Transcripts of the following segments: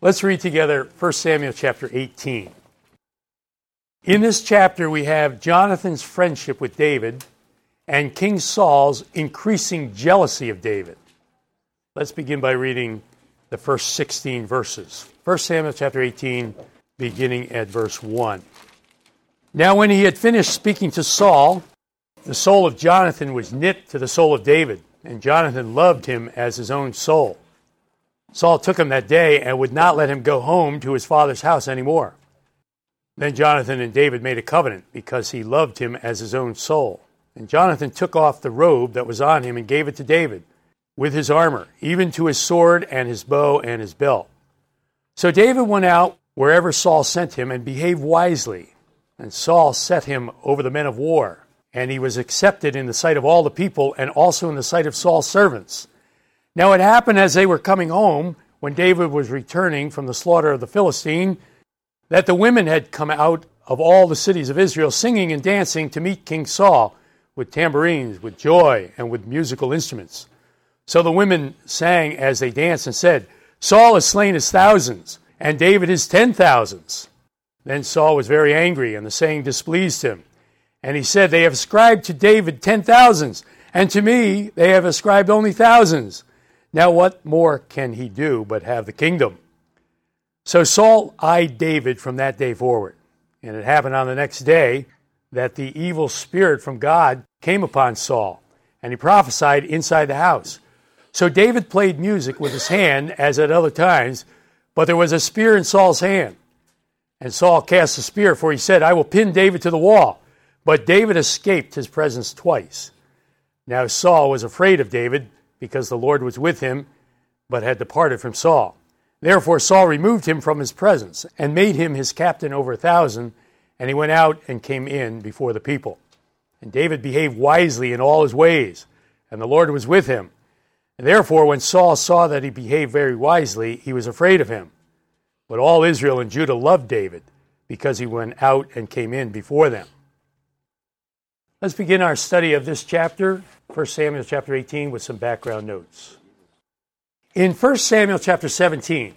Let's read together 1 Samuel chapter 18. In this chapter, we have Jonathan's friendship with David and King Saul's increasing jealousy of David. Let's begin by reading the first 16 verses. 1 Samuel chapter 18, beginning at verse 1. Now, when he had finished speaking to Saul, the soul of Jonathan was knit to the soul of David, and Jonathan loved him as his own soul. Saul took him that day and would not let him go home to his father's house any more. Then Jonathan and David made a covenant because he loved him as his own soul. And Jonathan took off the robe that was on him and gave it to David with his armor, even to his sword and his bow and his belt. So David went out wherever Saul sent him and behaved wisely. And Saul set him over the men of war. And he was accepted in the sight of all the people and also in the sight of Saul's servants. Now it happened as they were coming home, when David was returning from the slaughter of the Philistine, that the women had come out of all the cities of Israel singing and dancing to meet King Saul with tambourines, with joy, and with musical instruments. So the women sang as they danced and said, Saul has slain his thousands, and David his ten thousands. Then Saul was very angry, and the saying displeased him. And he said, They have ascribed to David ten thousands, and to me they have ascribed only thousands. Now, what more can he do but have the kingdom? So Saul eyed David from that day forward. And it happened on the next day that the evil spirit from God came upon Saul, and he prophesied inside the house. So David played music with his hand, as at other times, but there was a spear in Saul's hand. And Saul cast the spear, for he said, I will pin David to the wall. But David escaped his presence twice. Now Saul was afraid of David because the Lord was with him, but had departed from Saul. Therefore Saul removed him from his presence and made him his captain over a thousand, and he went out and came in before the people. And David behaved wisely in all his ways, and the Lord was with him. And therefore, when Saul saw that he behaved very wisely, he was afraid of him. But all Israel and Judah loved David because he went out and came in before them. Let's begin our study of this chapter 1 Samuel chapter 18 with some background notes. In 1 Samuel chapter 17,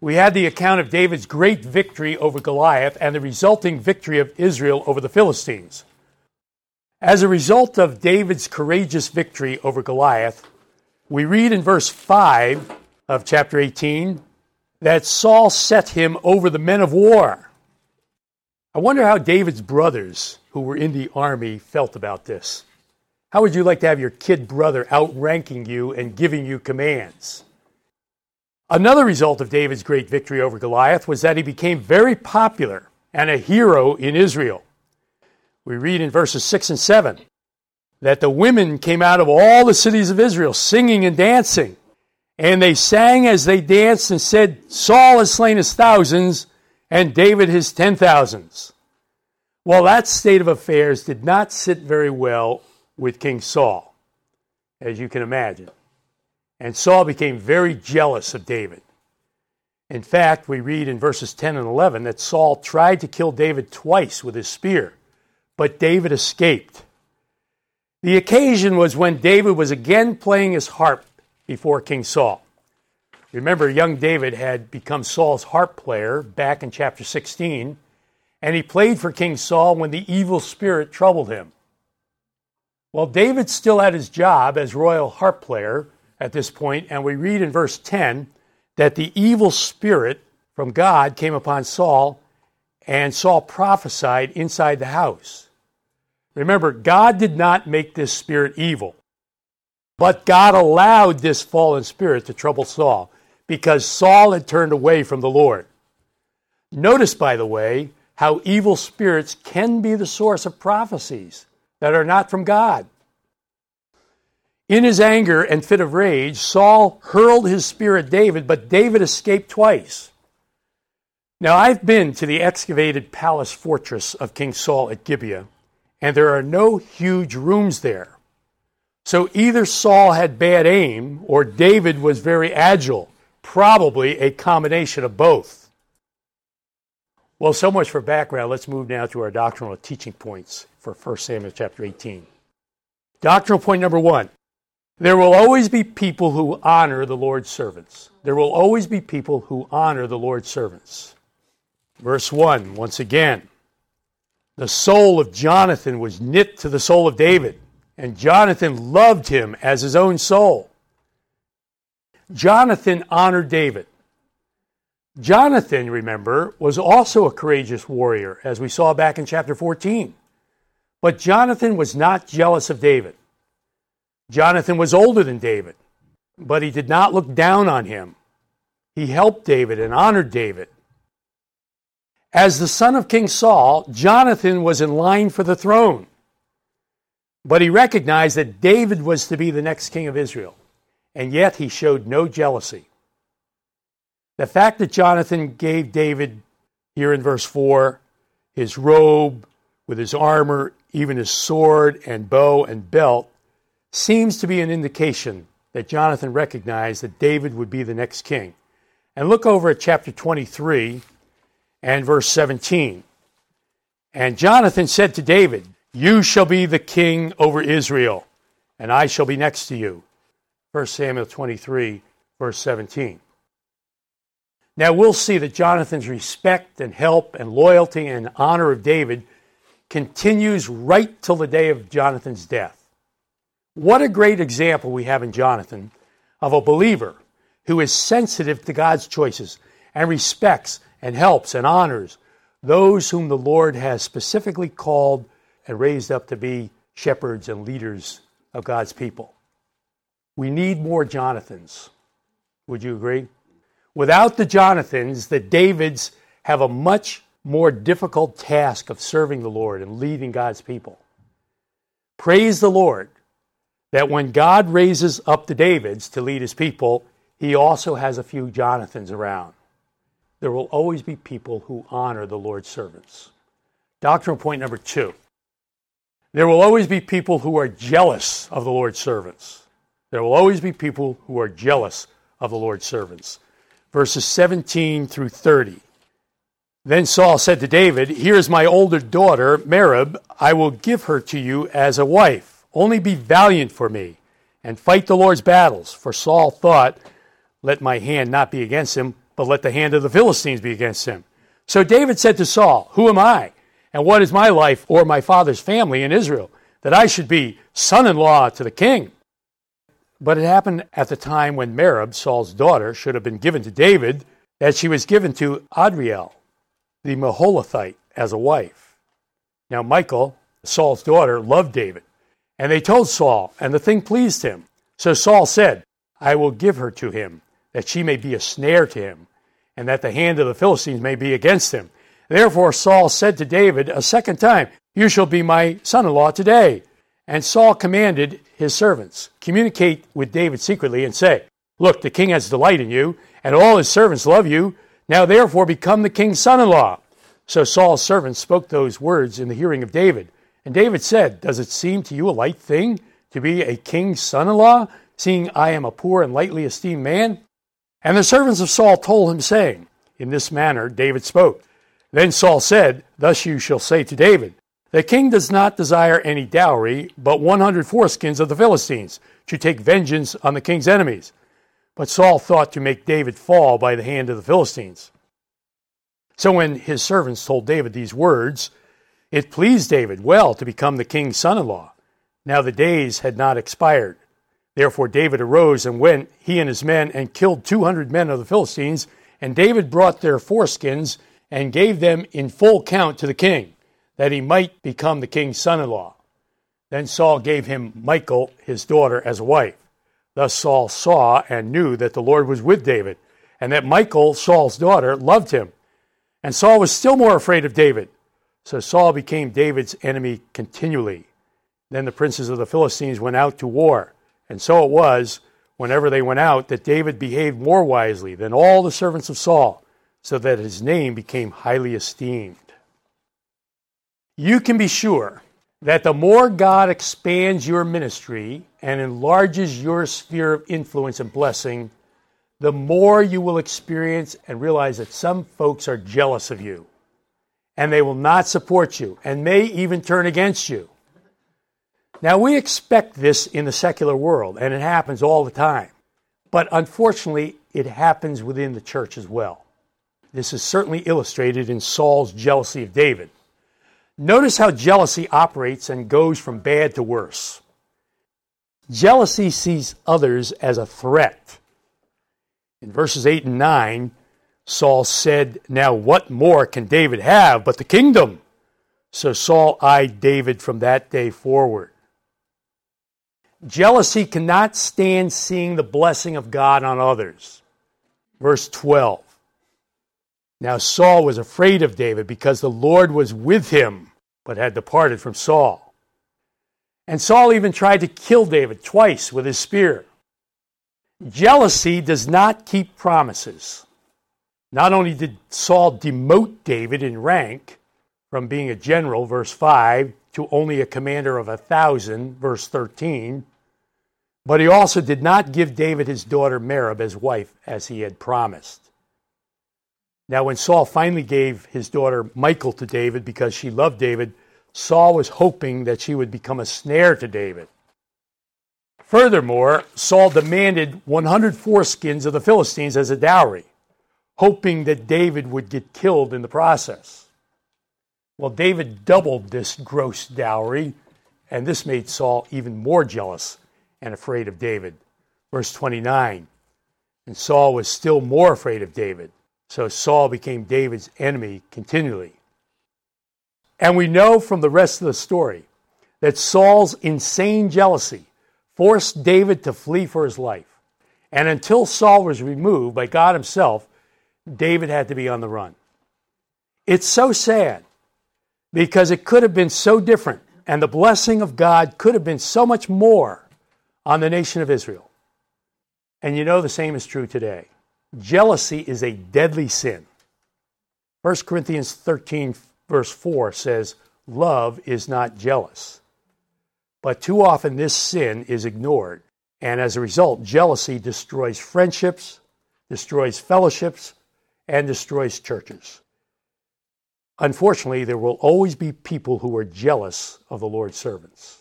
we had the account of David's great victory over Goliath and the resulting victory of Israel over the Philistines. As a result of David's courageous victory over Goliath, we read in verse 5 of chapter 18 that Saul set him over the men of war. I wonder how David's brothers, who were in the army, felt about this. How would you like to have your kid brother outranking you and giving you commands? Another result of David's great victory over Goliath was that he became very popular and a hero in Israel. We read in verses 6 and 7 that the women came out of all the cities of Israel singing and dancing. And they sang as they danced and said, Saul has slain his thousands and David his ten thousands. Well, that state of affairs did not sit very well with King Saul, as you can imagine. And Saul became very jealous of David. In fact, we read in verses 10 and 11 that Saul tried to kill David twice with his spear, but David escaped. The occasion was when David was again playing his harp before King Saul. Remember, young David had become Saul's harp player back in chapter 16, and he played for King Saul when the evil spirit troubled him. Well, David still had his job as royal harp player at this point, and we read in verse 10 that the evil spirit from God came upon Saul, and Saul prophesied inside the house. Remember, God did not make this spirit evil, but God allowed this fallen spirit to trouble Saul because Saul had turned away from the Lord. Notice, by the way, how evil spirits can be the source of prophecies that are not from God. In his anger and fit of rage, Saul hurled his spear at David, but David escaped twice. Now, I've been to the excavated palace fortress of King Saul at Gibeah, and there are no huge rooms there. So either Saul had bad aim or David was very agile, probably a combination of both. Well, so much for background. Let's move now to our doctrinal teaching points for 1 Samuel chapter 18. Doctrinal point number one There will always be people who honor the Lord's servants. There will always be people who honor the Lord's servants. Verse 1, once again. The soul of Jonathan was knit to the soul of David, and Jonathan loved him as his own soul. Jonathan honored David. Jonathan, remember, was also a courageous warrior, as we saw back in chapter 14. But Jonathan was not jealous of David. Jonathan was older than David, but he did not look down on him. He helped David and honored David. As the son of King Saul, Jonathan was in line for the throne. But he recognized that David was to be the next king of Israel, and yet he showed no jealousy. The fact that Jonathan gave David, here in verse 4, his robe with his armor, even his sword and bow and belt, seems to be an indication that Jonathan recognized that David would be the next king. And look over at chapter 23 and verse 17. And Jonathan said to David, You shall be the king over Israel, and I shall be next to you. 1 Samuel 23, verse 17. Now we'll see that Jonathan's respect and help and loyalty and honor of David continues right till the day of Jonathan's death. What a great example we have in Jonathan of a believer who is sensitive to God's choices and respects and helps and honors those whom the Lord has specifically called and raised up to be shepherds and leaders of God's people. We need more Jonathans. Would you agree? Without the Jonathans, the Davids have a much more difficult task of serving the Lord and leading God's people. Praise the Lord that when God raises up the Davids to lead his people, he also has a few Jonathans around. There will always be people who honor the Lord's servants. Doctrinal point number two there will always be people who are jealous of the Lord's servants. There will always be people who are jealous of the Lord's servants. Verses 17 through 30. Then Saul said to David, Here is my older daughter, Merab. I will give her to you as a wife. Only be valiant for me and fight the Lord's battles. For Saul thought, Let my hand not be against him, but let the hand of the Philistines be against him. So David said to Saul, Who am I? And what is my life or my father's family in Israel, that I should be son in law to the king? But it happened at the time when Merab, Saul's daughter, should have been given to David, that she was given to Adriel, the Meholathite, as a wife. Now, Michal, Saul's daughter, loved David and they told Saul, and the thing pleased him. So Saul said, I will give her to him, that she may be a snare to him, and that the hand of the Philistines may be against him. Therefore Saul said to David a second time, You shall be my son in law today. And Saul commanded his servants, Communicate with David secretly, and say, Look, the king has delight in you, and all his servants love you. Now therefore become the king's son in law. So Saul's servants spoke those words in the hearing of David. And David said, Does it seem to you a light thing to be a king's son in law, seeing I am a poor and lightly esteemed man? And the servants of Saul told him, saying, In this manner David spoke. Then Saul said, Thus you shall say to David, The king does not desire any dowry, but 100 foreskins of the Philistines, to take vengeance on the king's enemies. But Saul thought to make David fall by the hand of the Philistines. So when his servants told David these words, it pleased David well to become the king's son in law. Now the days had not expired. Therefore David arose and went, he and his men, and killed 200 men of the Philistines. And David brought their foreskins and gave them in full count to the king, that he might become the king's son in law. Then Saul gave him Michal, his daughter, as a wife. Thus Saul saw and knew that the Lord was with David, and that Michal, Saul's daughter, loved him. And Saul was still more afraid of David. So Saul became David's enemy continually. Then the princes of the Philistines went out to war. And so it was, whenever they went out, that David behaved more wisely than all the servants of Saul, so that his name became highly esteemed. You can be sure that the more God expands your ministry and enlarges your sphere of influence and blessing, the more you will experience and realize that some folks are jealous of you and they will not support you and may even turn against you. Now, we expect this in the secular world, and it happens all the time. But unfortunately, it happens within the church as well. This is certainly illustrated in Saul's jealousy of David. Notice how jealousy operates and goes from bad to worse. Jealousy sees others as a threat. In verses 8 and 9, Saul said, Now what more can David have but the kingdom? So Saul eyed David from that day forward. Jealousy cannot stand seeing the blessing of God on others. Verse 12. Now Saul was afraid of David because the Lord was with him, but had departed from Saul. And Saul even tried to kill David twice with his spear. Jealousy does not keep promises. Not only did Saul demote David in rank from being a general, verse 5, to only a commander of a thousand, verse 13. But he also did not give David his daughter Merab as wife, as he had promised. Now, when Saul finally gave his daughter Michal to David because she loved David, Saul was hoping that she would become a snare to David. Furthermore, Saul demanded 100 foreskins of the Philistines as a dowry, hoping that David would get killed in the process. Well, David doubled this gross dowry, and this made Saul even more jealous and afraid of David. Verse 29 And Saul was still more afraid of David, so Saul became David's enemy continually. And we know from the rest of the story that Saul's insane jealousy forced David to flee for his life. And until Saul was removed by God Himself, David had to be on the run. It's so sad because it could have been so different, and the blessing of God could have been so much more on the nation of Israel. And you know the same is true today. Jealousy is a deadly sin. 1 Corinthians 13, verse 4 says, Love is not jealous. But too often this sin is ignored. And as a result, jealousy destroys friendships, destroys fellowships, and destroys churches. Unfortunately, there will always be people who are jealous of the Lord's servants.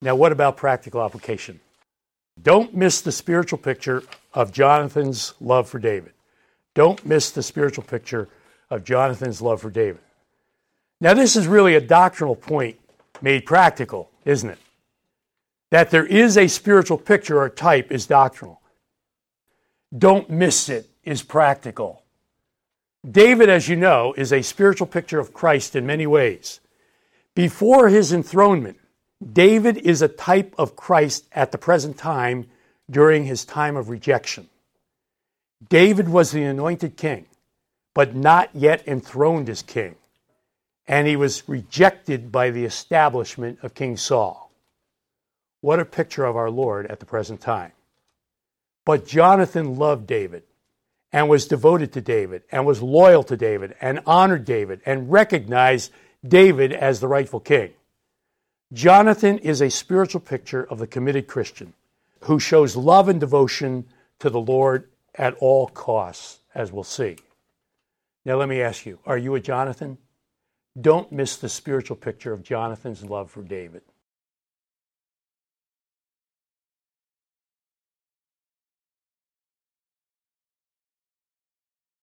Now, what about practical application? Don't miss the spiritual picture of Jonathan's love for David. Don't miss the spiritual picture of Jonathan's love for David. Now, this is really a doctrinal point made practical, isn't it? That there is a spiritual picture or type is doctrinal. Don't miss it is practical. David, as you know, is a spiritual picture of Christ in many ways. Before his enthronement, David is a type of Christ at the present time during his time of rejection. David was the anointed king, but not yet enthroned as king, and he was rejected by the establishment of King Saul. What a picture of our Lord at the present time. But Jonathan loved David and was devoted to David and was loyal to David and honored David and recognized David as the rightful king. Jonathan is a spiritual picture of the committed Christian who shows love and devotion to the Lord at all costs, as we'll see. Now, let me ask you are you a Jonathan? Don't miss the spiritual picture of Jonathan's love for David.